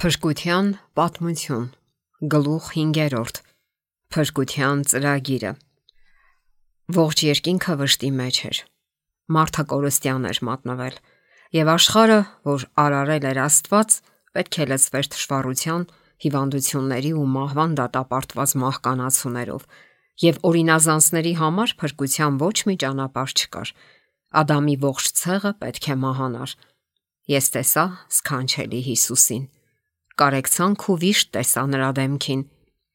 Փրկության պատմություն Գլուխ 5-րդ Փրկության ծրագիրը Ողջ երկինքը վշտի մեջ էր։ Մարդը կորստյան էր մատնվել, եւ աշխարը, որ արարել էր Աստված, պետք է լցվեր թշվառության, հիվանդությունների ու մահվան դատապարտված մահկանացուներով, եւ օրինազանցների համար փրկության ոչ մի ճանապարհ չկար։ Ադամի ողջ ցեղը պետք է մահանար։ Ես տեսա սքանչելի Հիսուսին կարեկցանք ու վիշտ տեսա նրա դեմքին։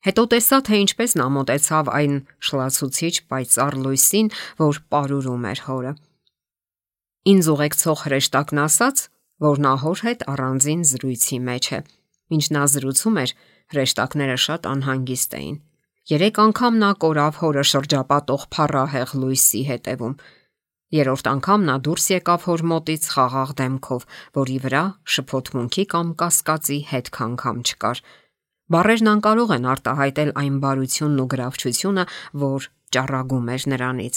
Հետո տեսա, թե ինչպես նա մտեցավ այն շլացուցիչ պայծառ լույսին, որ ապարուրում էր հորը։ Ինձ ուղեկցող հրեշտակն ասաց, որ նա հոր հետ առանձին զրույցի մեջ է։ Ինչ նա զրուցում էր, հրեշտակները շատ անհանգիստ էին։ Երեք անգամ նա կորավ հորը շրջապատող փառահեղ լույսի հետևում, Երորդ անգամ նա դուրս եկավ հոր մոտից խաղաղ դեմքով, որի վրա շփոթմունքի կամ կասկածի հետք անգամ չկար։ Բարերն անկարող են արտահայտել այն բարությունն ու գրավչությունը, որ ճառագում էր նրանից։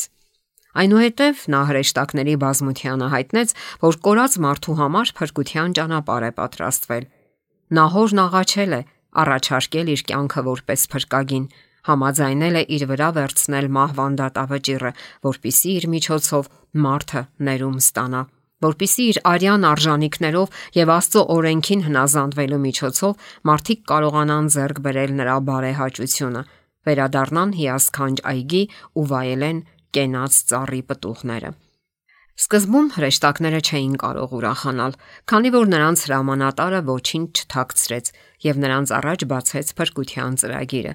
Այնուհետև նա հրեշտակների բազմությանը հայտնեց, որ կորած մարդու համար փրկության ճանապարհ է պատրաստվել։ Նա հորն աղաչել է, առաջարկել իր կյանքը որպես փրկագին, համաձայնել է իր վրա վերցնել մահվան դատավճիռը, որpիսի իր միջոցով մարդը ներում ստանա, որpիսի իր արյան արժանինքներով եւ Աստծո օրենքին հնազանդվելու միջոցով մարդիկ կարողանան ձեռք բերել նրա բարեհաճությունը, վերադառնան հիասքանչ այգի ու վայելեն կենաց ծառի պտուղները։ Սկզբում հրեշտակները չէին կարող ուրախանալ, քանի որ նրանց հրամանատարը ոչինչ չթաքցրեց եւ նրանց առաջ բացեց փրկության ծրագիրը։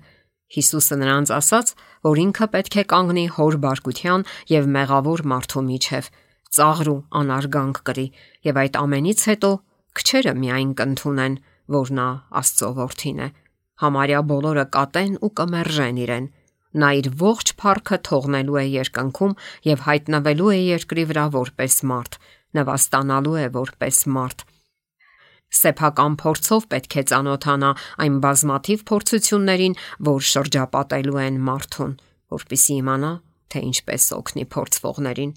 Հիսուսը նրանց ասաց, որ ինքը պետք է կանգնի հոր բարկության եւ մեղավոր մարդու միջև, ծաղր ու անարգանք կրի եւ այդ ամենից հետո քչերը միայն կընդունեն, որ նա Աստծո որդին է։ Համարյա բոլորը կատեն ու կմերժեն իրեն։ Նա իր ողջ փառքը թողնելու է երկնքում եւ հայտնվելու է երկրի վրա որպես մարդ, նվաստանալու է որպես մարդ սեփական փորձով պետք է ճանոթանա այն բազմաթիվ փորձություններին, որ շրջապատելու են մարդուն, որpիսի իմանա, թե ինչպես օգնի փորձվողներին։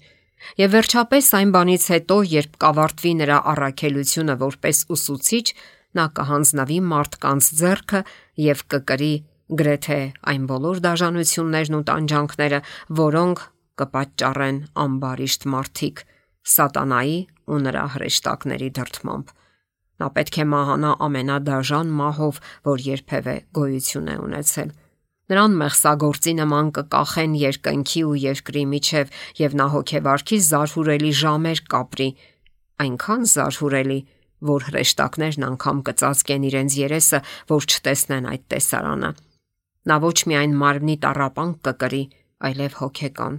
Եվ վերջապես այն բանից հետո, երբ կավարտվի նրա առաքելությունը որպես ուսուցիչ, նա կհանձնվի մարդկանց ձեռքը եւ կկրի գրեթե այն բոլոր դաժանություններն ու տանջանքները, որոնք կպատճառեն ամբարիշտ մարդիկ սատանայի ու նրա հրեշտակների դրդմամբ։ Նա պետք է մահանա ամենադաժան մահով, որ երբևէ գոյություն է ունեցել։ Նրան մեղսագործի նման կկախեն երկնքի ու երկրի միջև եւ նա հոգեվարքի զարհուրելի ժամեր կապրի, այնքան զարհուրելի, որ հրեշտակներն անգամ կծածկեն իրենց երեսը, որ չտեսնեն այդ տեսարանը։ Նա ոչ միայն մարմնի տարապանք կկրի, այլև հոգեկան,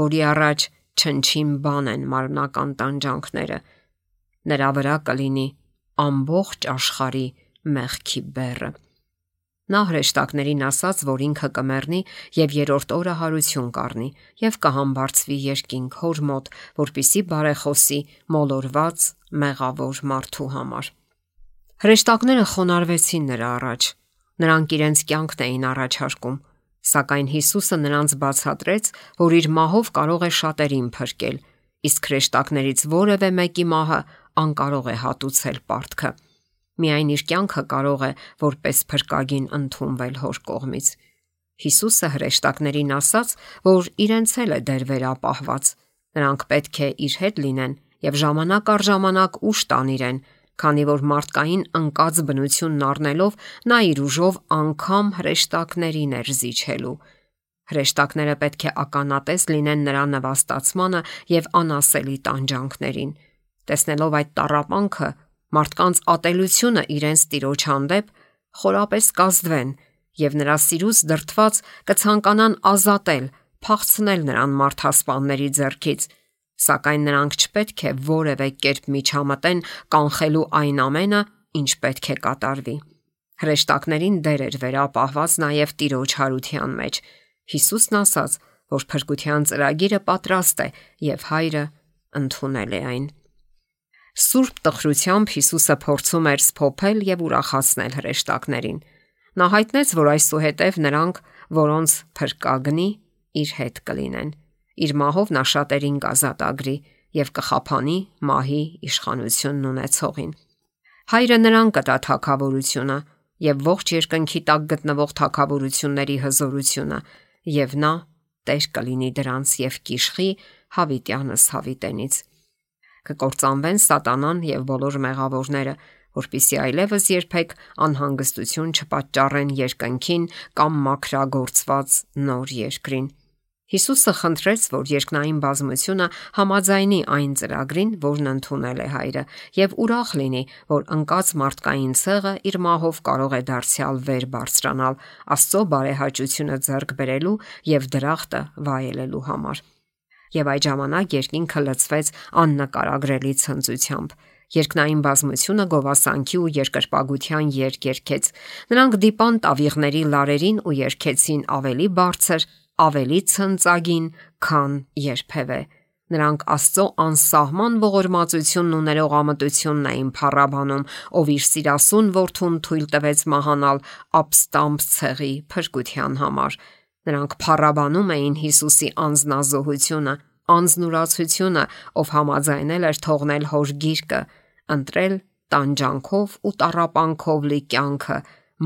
որի առաջ չնչին բան են մարմնական տանջանքները։ Նրա վրա կլինի ամբողջ աշխարի մեղքի բեռը։ Նա հրեշտակներին ասաց, որ ինքը կմեռնի եւ երրորդ օրը հարություն կառնի եւ կհամբարձվի երկինք հոր մոտ, որpիսի բարեխոսի մոլորված մեղավոր մարդու համար։ Հրեշտակները խոնարհվեցին նրա առաջ։ Նրանք իրենց կյանքն էին առաջարկում, սակայն Հիսուսը նրանց բացատրեց, որ իր մահով կարող է շատերին փրկել, իսկ հրեշտակներից որևէ մեկի մահը անկարող է հատուցել պարտքը։ Միայն իր կյանքը կարող է որպես փրկագին ընդունվել հոր կողմից։ Հիսուսը հրեշտակներին ասաց, որ իրենց էլ է դեր վերապահված։ Նրանք պետք է իր հետ լինեն եւ ժամանակ առ ժամանակ ուշ տան իրեն, քանի որ մարդկային անկած բնությունն առնելով նա իր ուժով անգամ հրեշտակներին էր զիջելու։ Հրեշտակները պետք է ականատես լինեն նրա նվաստացմանը եւ անասելի տանջանքներին։ Տեսնելով այդ տարապանքը, մարդկանց ատելությունը իրենց տիրոջ հանդեպ խորապես կազդվեն եւ նրա սիրուց դրթված կցանկանան ազատել, փախցնել նրան մարդասպանների ձեռքից սակայն նրանք չպետք է որևէ կերպ միջամտեն կանխելու այն ամենը, ինչ պետք է կատարվի։ Հրեշտակներին դեր էր վերապահված նաև Տիրոջ հարության մեջ։ Հիսուսն ասաց, որ փրկության ծրագիրը պատրաստ է եւ հայրը ընդունել է այն։ Սուրբ տխրությամբ Հիսուսը փորձում էր սփոփել եւ ուրախացնել հրեշտակներին։ Նա հայտնեց, որ այսուհետև նրանք, որոնց փրկագնի, իր հետ կլինեն։ Իր մահով նա շատերին կազատագրի եւ կխափանի մահի իշխանությունն ունեցողին։ Հայրը նրան կտա թակավորությունը եւ ողջ երկնքի տակ գտնվող թակավորությունների հզորությունը, եւ նա տեր կլինի դրանց եւ կիշխի հավիտյանս հավիտենից։ Կկործանվեն սատանան եւ բոլոր մեղավորները, որpիսի այլևս երբեք անհանգստություն չպատճառեն երկնքին կամ մաքրագործված նոր երկրին։ Հիսուսը խնդրեց, որ երկնային բազմությունը համաձայնի այն ծրագրին, որն ընդունել է հայրը, եւ ուրախ լինի, որ անկած մարդկային ցեղը իր մահով կարող է դարձյալ վեր բարձրանալ Աստծո բարեհաճությունը ձեռք բերելու եւ դրախտը վայելելու համար։ Եվ այդ ժամանակ երկինքը լցվեց աննկարագրելի ցնծությամբ Երկնային բազմությունը գովասանքի ու երկրպագության երկ երկեց։ Նրանք դիպան տավիղների լարերին ու երկեցին ավելի բարձր, ավելի ցնծագին, քան երբևէ։ Նրանք Աստծո անսահման ողորմածությունն ու ներողամտությունն էին փառաբանում, ով իր սիրասուն որդուն թույլ տվեց մահանալ ապստամբ ցեղի փրկության համար։ Նրանք փառաբանում էին Հիսուսի անznազոհությունը, անznուրացությունը, ով համաձայնել էր թողնել հոր գիրկը, ընտրել տանջանքով ու տարապանքով լի կյանքը,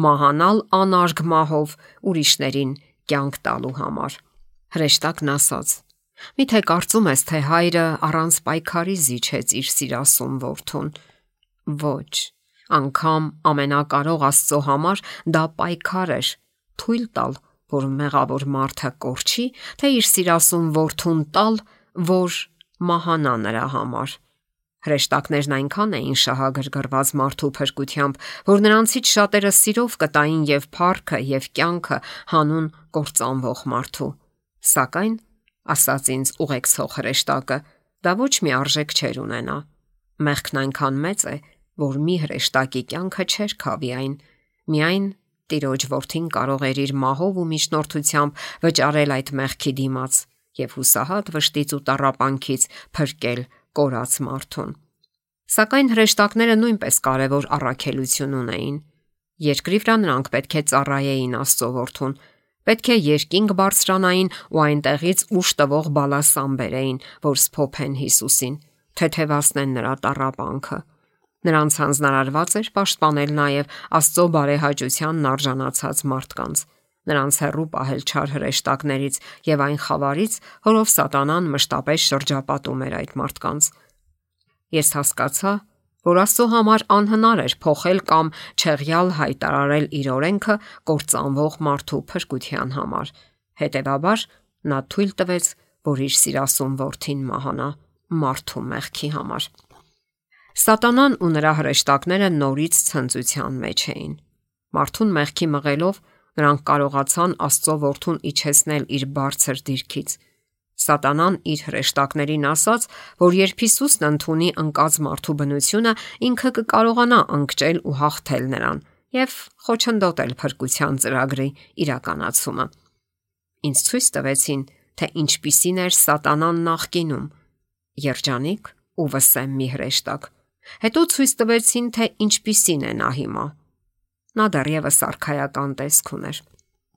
մահանալ անարգ մահով ուրիշներին կյանք տալու համար։ Հրեշտակն ասաց. Միթե կարծում ես, թե հայրը առանց պայքարի զիջեց իր սիրասուն որդուն։ Ոչ, անկամ ամենակարող Աստծո համար դա պայքար էր՝ թույլ տալ, որ մեղավոր մարդը կորչի, թե իր սիրասուն որդուն տալ, որ մահանա նրա համար։ Հրեշտակներն այնքան էին շահագրգռված մարդու փրկությամբ, որ նրանցից շատերը սիրով կտային եւ փառքը եւ կյանքը հանուն կործանվող մարդու։ Սակայն, ասաց ինձ ուղեկցող հրեշտակը, դա ոչ մի արժեք չեր ունենա։ Մեղքն այնքան մեծ է, որ մի հրեշտակի կյանքը չէր խավի այն։ Միայն Տիրոջ որդին կարող էր իր մահով ու միջնորդությամբ վճարել այդ մեղքի դիմաց եւ հուսահատ վշտից ու տարապանքից փրկել կորած մարդուն։ Սակայն հրեշտակները նույնպես կարևոր առաքելություն ունեին։ Երկրի վրա նրանք պետք է ծառայեին Աստծո որդուն, պետք է երկինք բարձրանային ու այնտեղից ուշ տվող բալասան բերեին, որ սփոփեն Հիսուսին, թեթևացնեն նրա տարապանքը։ Նրանց հանձնարարված էր պաշտպանել նաև Աստծո բարեհաճությանն արժանացած մարդկանց նրանց հերրու պահել չար հրեշտակներից եւ այն խավարից, որով սատանան մշտապես շրջապատում էր այդ մարդկանց։ Ես հասկացա, որ Աստծո համար անհնար էր փոխել կամ չեղյալ հայտարարել իր օրենքը կործանվող մարդու փրկության համար։ Հետևաբար նա թույլ տվեց, որ իր սիրասուն որդին մահանա մարդու մեղքի համար։ Սատանան ու նրա հրեշտակները նորից ցնծության մեջ էին։ Մարդուն մեղքի մղելով նրանք կարողացան Աստծո որդուն իջեցնել իր բարձր դիրքից։ Սատանան իր հրեշտակներին ասաց, որ երբ Հիսուսն ընդունի անկած մարդու բնությունը, ինքը կկարողանա անկճել ու հաղթել նրան եւ խոչընդոտել փրկության ծրագրի իրականացումը։ Ինչ ցույց տվեցին, թե ինչպիսին էր Սատանան նախկինում։ Երջանիկ ու վսեմ մի հրեշտակ։ Հետո ցույց տվեցին, թե ինչպիսին է նա հիմա։ Նա դեռևս արխայական տեսք ուներ։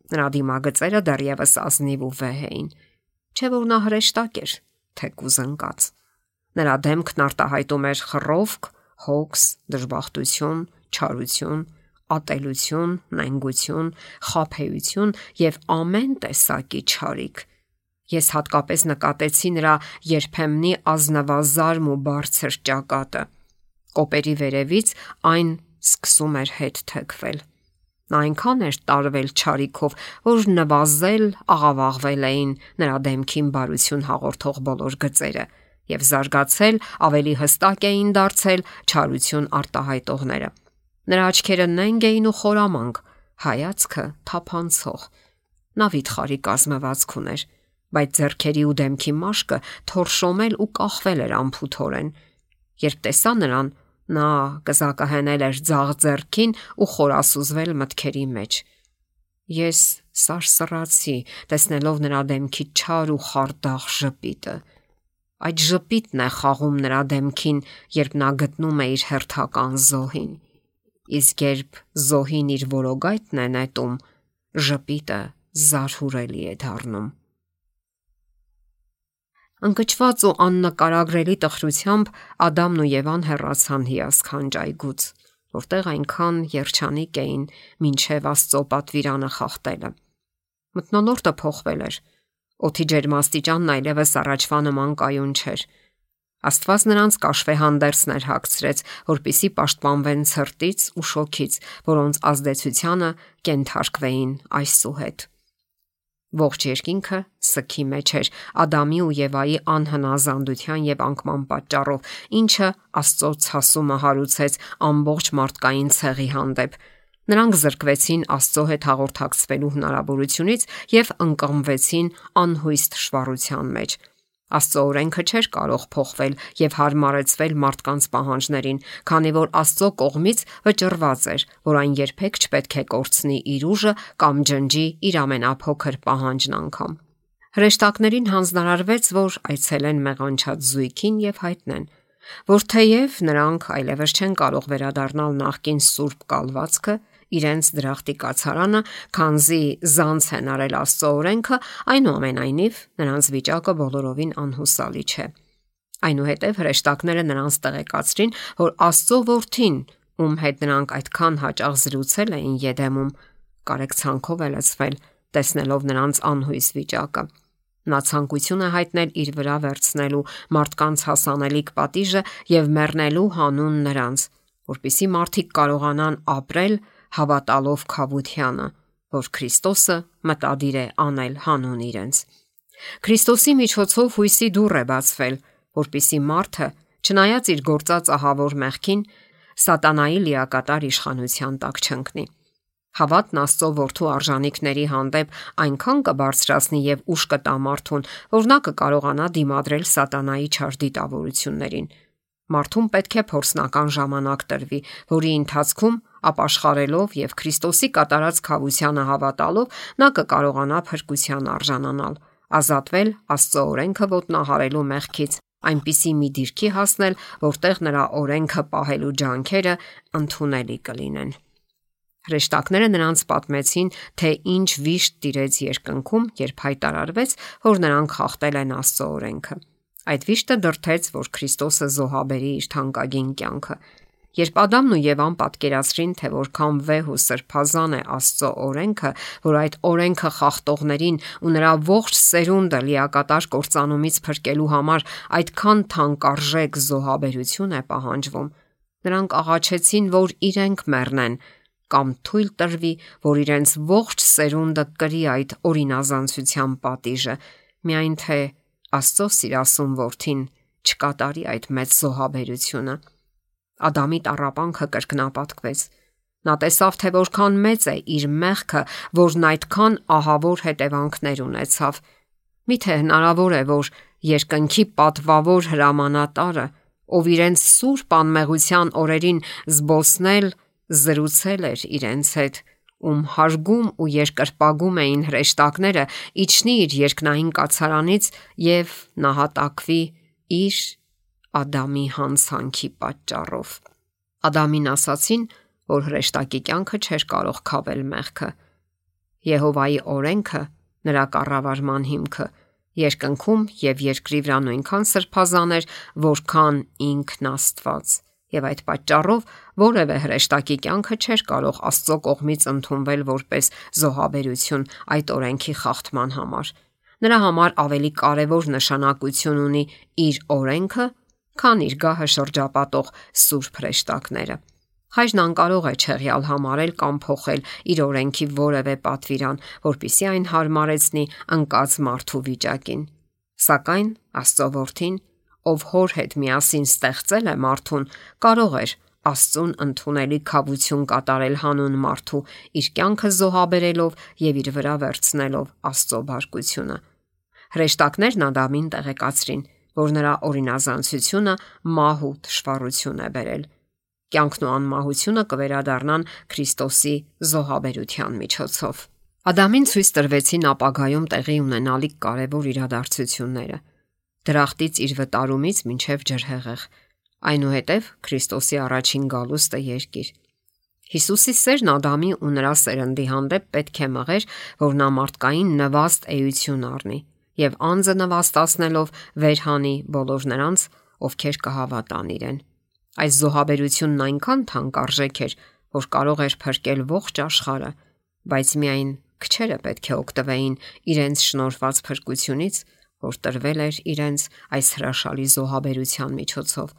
Նրա դիմագծերը դեռևս ազնիվ ու վեհ էին չէ որ նա հրեշտակ էր, թե կուզնկած։ Նրա դեմքն արտահայտում էր խռովք, հոգս, դժբախտություն, չարություն, ատելություն, նենգություն, խափեություն եւ ամեն տեսակի չարիք։ Ես հատկապես նկատեցի նրա երբեմնի ազնվազարմ ու բարձր ճակատը։ Կոպերի վերևից այն սկսում էր հետ թեքվել։ Նա այնքան էր տարվել ճարիքով, որ նվազել, աղավաղվել էին նրա դեմքին բարություն հաղորդող բոլոր գծերը եւ զարգացել, ավելի հստակ էին դարձել ճարություն արտահայտողները։ Նրա աչքերը նենգ էին ու խորամանկ, հայացքը թափանցող։ Նա վիթխարի կազմվածք ուներ, բայց зерքերի ու դեմքի մաշկը թորշոմել ու կախվել էր ամփոփորեն։ Երբ տեսա նրան, Նա կզակահենել էր ձաղ ձեռքին ու խորասուզվել մտքերի մեջ։ Ես սարսռացի, տեսնելով նրա դեմքի չար ու խարդախ ժպիտը։ Այդ ժպիտն է խաղում նրա դեմքին, երբ նա գտնում է իր հերթական զոհին։ Իսկ երբ զոհին իր որոգայթն է նետում, ժպիտը զարհուրելի է դառնում։ Անկճված ու աննկարագրելի տխրությամբ Ադամն ու Եվան հեռացան հիասքանչ այգուց։ որտեղ այնքան երջանիկ էին մինչև Աստծո պատվիրանը խախտելը։ Մտնոլորտը փոխվել էր։ Օթի ջերմաստիճանն այլևս առաջվա նման կայուն չէր։ Աստված նրանց կաշվե հանդերձներ հագցրեց, որpիսի պաշտպանվեն ցրտից ու շոքից, որոնց ազդեցությանը կենթարկվեին այսուհետ։ Ողջ երկինքը սքի մեջ էր Ադամի ու Եվայի անհնազանդության եւ անկման պատճառով, ինչը Աստծո ցասումը հարուցեց ամբողջ մարդկային ցեղի հանդեպ։ Նրանք զրկվեցին Աստծո հետ հաղորդակցվելու հնարավորությունից եւ ընկղմվեցին անհույս թշվառության մեջ։ Աստծո օրենքը չէր կարող փոխվել եւ հարմարեցվել մարդկանց պահանջներին, քանի որ Աստծո կողմից վճռված էր, որ այն երբեք չպետք է կորցնի իր ուժը կամ ջնջի իր ամենափոքր պահանջն անգամ։ Հրեշտակներին հանձնարարվեց, որ այցելեն մեղանչած զույգին եւ հայտնեն, որ թեև նրանք այլևս չեն կարող վերադառնալ նախկին սուրբ կալվածքը, իրենց դրախտի կացարանը, քանզի զանց են արել Աստծո օրենքը, այնուամենայնիվ նրանց վիճակը բոլորովին անհուսալի չէ։ Այնուհետև հրեշտակները նրանց տեղեկացրին, որ Աստծո որդին, ում հետ նրանք այդքան հաճախ զրուցել էին Եդեմում, կարեկցանքով է լցվել, տեսնելով նրանց անհույս վիճակը։ Նա ցանկություն է հայտնել իր վրա վերցնելու մարդկանց հասանելիք պատիժը եւ մեռնելու հանուն նրանց, որpիսի մարդիկ կարողանան ապրել հավատալով խավությանը, որ Քրիստոսը մտադիր է անել հանուն իրենց։ Քրիստոսի միջոցով հույսի դուռ է բացվել, որpիսի մարդը, չնայած իր գործած ահավոր մեղքին, սատանայի լիակատար իշխանության տակ չընկնի։ Հավատն Աստծո որդու արժանինքների հանդեպ այնքան կբարձրացնի եւ ուշ կտա մարդուն, որ նա կկարողանա դիմադրել սատանայի չար դիտավորություններին։ Մարդուն պետք է փորձնական ժամանակ տրվի, որի ընթացքում ապաշխարելով եւ Քրիստոսի կատարած խավությանը հավատալով նա կկարողանա փրկության արժանանալ, ազատվել Աստծո օրենքը ոտնահարելու մեղքից, այնպիսի մի դիրքի հասնել, որտեղ նրա օրենքը պահելու ջանքերը ընդունելի կլինեն։ Հրեշտակները նրանց պատմեցին, թե ինչ վիշտ տիրեց երկնքում, երբ հայտարարվեց, որ նրանք խախտել են Աստծո օրենքը։ Այդ վիշտը դրթեց, որ Քրիստոսը զոհաբերի իր թանկագին կյանքը, Երբ Ադամն ու Եվան պատկերացրին, թե որքան վեհ ու սրբազան է Աստծո օրենքը, որ այդ օրենքը խախտողներին ու նրա ողջ սերունդը լիակատար կործանումից փրկելու համար այդքան թանկարժեք զոհաբերություն է պահանջվում, նրանք աղաչեցին, որ իրենք մեռնեն կամ թույլ տրվի, որ իրենց ողջ սերունդը կրի այդ օրինազանցության պատիժը, միայն թե Աստծո սիրասուն որդին չկատարի այդ մեծ զոհաբերությունը։ Ադամի տառապանքը կրկնապատկվեց։ Նա տեսավ, թե որքան մեծ է իր մեղքը, որն այդքան ահավոր հետևանքներ ունեցավ։ Միթե հնարավոր է, որ երկնքի պատվավոր հրամանատարը, ով իրենց սուրբ անմեղության օրերին զբոսնել, զրուցել էր իրենց հետ, ում հարգում ու երկրպագում էին հրեշտակները, իջնի իր երկնային կացարանից եւ նահատակվի իր Ադամի հանցանքի պատճառով։ Ադամին ասացին, որ հրեշտակի կյանքը չէր կարող խավել մեղքը։ Եհովայի օրենքը նրա կառավարման հիմքը երկնքում եւ երկրի վրա նույնքան սրբազան էր, որքան ինքն Աստված։ Եվ այդ պատճառով որևէ հրեշտակի կյանքը չէր կարող Աստծո կողմից ընդունվել որպես զոհաբերություն այդ օրենքի խախտման համար։ Նրա համար ավելի կարևոր նշանակություն ունի իր օրենքը, քան իր գահը շրջապատող սուրբ հրեշտակները։ Հայրն անկարող է չեղյալ համարել կամ փոխել իր օրենքի որևէ պատվիրան, որpիսի այն հարմարեցնի անկած մարդու վիճակին։ Սակայն Աստծո որդին, ով հոր հետ միասին ստեղծել է մարդուն, կարող էր Աստծուն ընդունելի խավություն կատարել հանուն մարդու, իր կյանքը զոհաբերելով եւ իր վրա վերցնելով Աստծո բարկությունը։ Հրեշտակներն Ադամին տեղեկացրին, որ նրա օրինազանցությունը մահ ու թշվառություն է բերել։ Կյանքն ու անմահությունը կվերադառնան Քրիստոսի զոհաբերության միջոցով։ Ադամին ցույց տրվեցին ապագայում տեղի ունենալիք կարևոր իրադարձությունները։ Դրախտից իր վտարումից մինչև ջրհեղեղ, այնուհետև Քրիստոսի առաջին գալուստը երկիր։ Հիսուսի սերն Ադամի ու նրա սերնդի հանդեպ պետք է մղեր, որ նա մարդկային նվաստ էություն առնի եւ անձը նվաստացնելով վերհանի բոլոր նրանց, ովքեր կհավատան իրեն։ Այս զոհաբերությունն այնքան թանկարժեք էր, որ կարող էր փրկել ողջ աշխարհը, բայց միայն քչերը պետք է օգտվեին իրենց շնորհված փրկությունից, որ տրվել էր իրենց այս հրաշալի զոհաբերության միջոցով։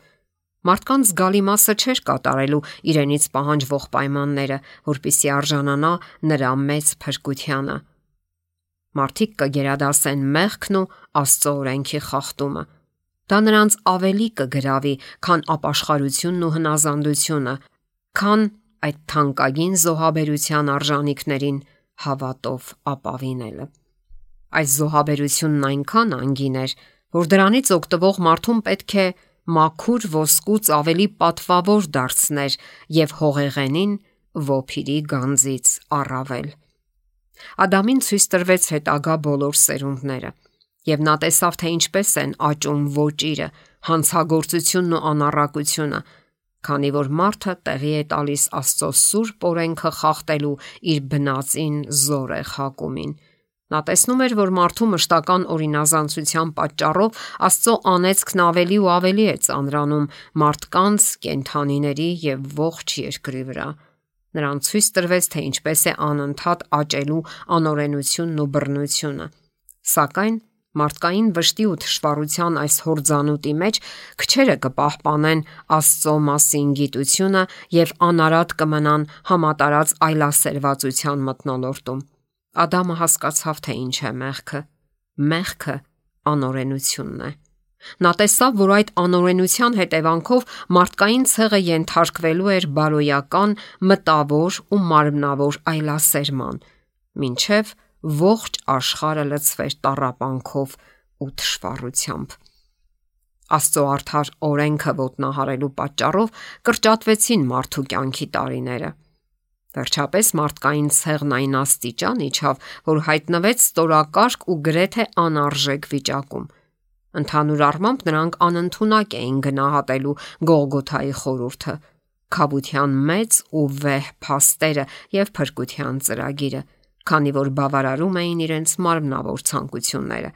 Մարդկանց զգալի մասը չէր կատարելու իրենից պահանջվող պայմանները, որpիսի արժանանա նրա մեծ փրկությանը։ Մարդիկ կգերադասեն մեղքն ու Աստծո օրենքի խախտումը։ Դա նրանց ավելի կգրավի, քան ապաշխարությունն ու հնազանդությունը, քան այդ թանկագին զոհաբերության արժանինքներին հավատով ապավինելը։ Այս զոհաբերությունն այնքան անգին էր, որ դրանից օգտվող մարդուն պետք է մաքուր ոսկուց ավելի պատվավոր դարձներ եւ հողեղենին ոփիրի գանձից առավել։ Ադամին ցույց տրվեց հետագա բոլոր սերունդները, եւ նա տեսավ, թե ինչպես են աճում ոճիրը, հանցագործությունն ու անառակությունը, քանի որ մարդը տեղի է տալիս Աստծո սուրբ օրենքը խախտելու իր բնածին զոր է խակումին։ Նա տեսնում էր, որ մարդու մշտական օրինազանցության պատճառով Աստծո անեծքն ավելի ու ավելի է ծանրանում մարդկանց, կենթանիների եւ ողջ երկրի վրա։ Նրան ցույց տրվեց, թե ինչպես է անընդհատ աճելու անօրենությունն ու բռնությունը։ Սակայն մարդկային վշտի ու թշվառության այս հորձանուտի մեջ քչերը կպահպանեն Աստծո մասին գիտությունը եւ անարատ կմնան համատարած այլասերվածության մտնոլորտում։ Ադամը հասկացավ, թե ինչ է մեղքը։ Մեղքը անօրենությունն է։ Նա տեսավ, որ այդ անօրենության հետևանքով մարդկային ցեղը ենթարկվելու էր բարոյական, մտավոր ու մարմնավոր այլասերման, ինչև ողջ աշխարհը լցվեր տառապանքով ու թշվառությամբ։ Աստծո արդար օրենքը ոտնահարելու պատճառով կրճատվեցին մարդու կյանքի տարիները։ Վերջապես մարդկային ցեղն այն աստիճան իջավ, որ հայտնվեց ստորակարգ ու գրեթե անարժեք վիճակում։ Ընդհանուր առմամբ նրանք անընդունակ էին գնահատելու Գողգոթայի խորուրդը, խաբության մեծ ու վեհ փաստերը եւ փրկության ծրագիրը, քանի որ բավարարում էին իրենց մարմնավոր ցանկությունները.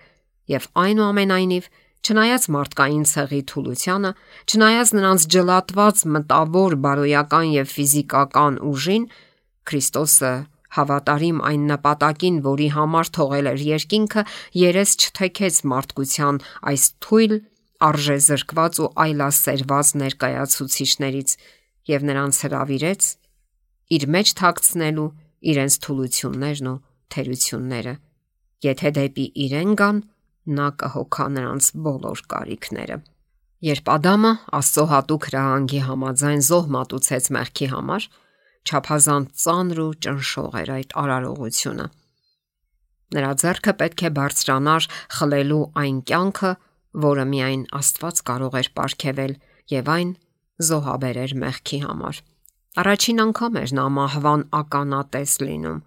Եւ այնուամենայնիվ Չնայած մարդկային ցեղի թուլությանը, չնայած նրանց ջլատված մտավոր, բարոյական եւ ֆիզիկական ուժին, Քրիստոսը հավատարիմ այն նպատակին, որի համար թողել էր երկինքը, երես չթեքեց մարդկության այս թույլ արժեզրկված ու այլասերված ներկայացուցիչներից եւ նրանց հravirեց իր մեջ թաքցնելու իրենց թուլություններն ու թերությունները։ Եթե դեպի իրեն գան, նա կհոգա նրանց բոլոր կարիքները։ Երբ Ադամը Աստծո հատուկ հրահանգի համաձայն զոհ մատուցեց մեղքի համար, ճափազանց ծանր ու ճնշող էր այդ արարողությունը։ Նրա ձեռքը պետք է բարձրանար խլելու այն կյանքը, որը միայն Աստված կարող էր ապարգևել, եւ այն զոհաբերեր մեղքի համար։ Առաջին անգամ էր նա մահվան ականատես լինում։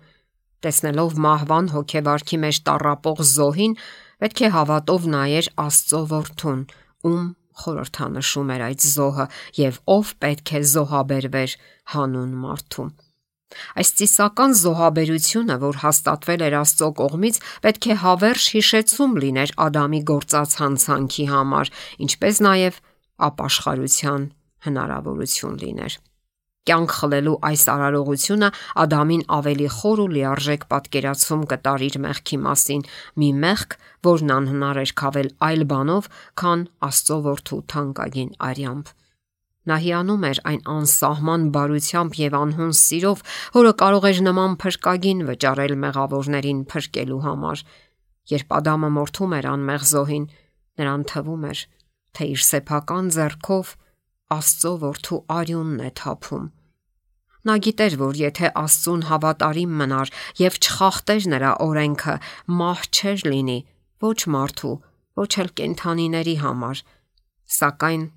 Տեսնելով մահվան հոգեվարքի մեջ տարապող զոհին, պետք է հավատով նայեր Աստծո որդուն, ում խորհրդանշում էր այդ զոհը եւ ով պետք է զոհաբերվեր հանուն մարդու։ Այս ծիսական զոհաբերությունը, որ հաստատվել էր Աստծո կողմից, պետք է հավերժ հիշեցում լիներ Ադամի գործած հանցանքի համար, ինչպես նաև ապաշխարության հնարավորություն լիներ։ Կյանք խլելու այս արարողությունը Ադամին ավելի խոր ու լիարժեք պատկերացում կտար իր մեղքի մասին՝ մի մեղք, որն անհնար էր քավել այլ բանով, քան Աստծո որդու թանկագին արյամբ։ Նա հիանում էր այն անսահման բարությամբ եւ անհուն սիրով, որը կարող էր նման փրկագին վճարել մեղավորներին փրկելու համար։ Երբ Ադամը մորթում էր անմեղ զոհին, նրան թվում էր, թե իր սեփական зерքով Աստծո որդու արյունն է թափում։ Նա գիտեր, որ եթե Աստծուն հավատարիմ մնար եւ չխախտեր նրա օրենքը, մահ չէր լինի ոչ մարդու, ոչ էլ կենթանիների համար։ Սակայն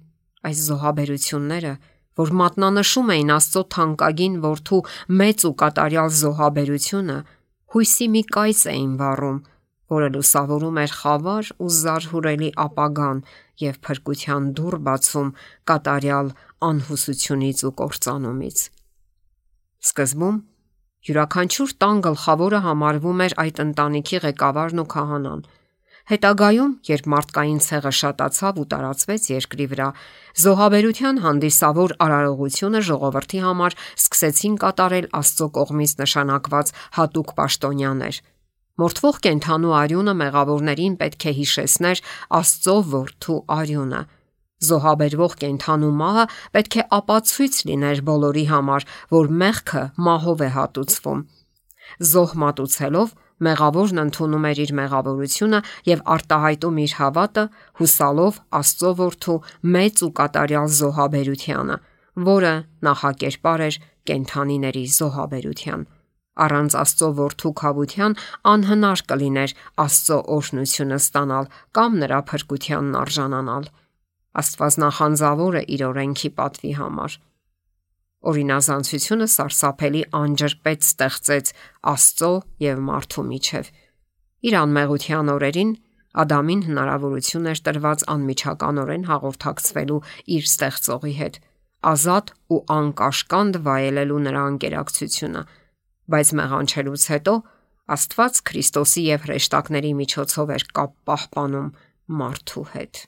այս զոհաբերությունները, որ մատնանշում էին Աստծո թանկագին որդու մեծ ու կատարյալ զոհաբերությունը, հույսի մի կայծ էին վառում, որը լուսավորում էր խավար ու զարհուրելի ապագան եւ փրկության դուռ բացում կատարյալ անհուսությունից ու կործանումից։ Սկզբում յուրաքանչյուր տան գլխավորը համարվում էր այդ ընտանիքի ղեկավարն ու քահանան։ Հետագայում, երբ մարդկային ցեղը շատացավ ու տարածվեց երկրի վրա, զոհաբերության հանդիսավոր արարողությունը ժողովրդի համար սկսեցին կատարել Աստծո կողմից նշանակված հատուկ պաշտոնյաներ։ Մորթվող կենթանու արյունը մեղավորներին պետք է հիշեցներ Աստծո որդու արյունը։ Զոհաբերվող կենթանու մահը պետք է ապացույց լիներ բոլորի համար, որ մեղքը մահով է հատուցվում։ Զոհ մատուցելով մեղավորն ընդունում էր իր մեղավորությունը եւ արտահայտում իր հավատը, հուսալով Աստծո որդու մեծ ու կատարյալ զոհաբերությանը, որը նախակերպար էր կենթանիների զոհաբերության։ Առանց Աստծո որդու խավության անհնար կլիներ Աստծո օրհնությունը ստանալ կամ նրա փրկությանն արժանանալ։ Աստված նախանձավոր է իր օրենքի պատվի համար։ Օրինազանցությունը սարսափելի անջրպետ ստեղծեց Աստծո եւ մարդու միջև։ Իր անմեղության օրերին Ադամին հնարավորություն էր տրված անմիջականորեն հաղորդակցվելու իր ստեղծողի հետ, ազատ ու անկաշկանդ վայելելու նրա անկերակցությունը, բայց մեղանչելուց հետո Աստված Քրիստոսի եւ հրեշտակների միջոցով էր կապ պահպանում մարդու հետ։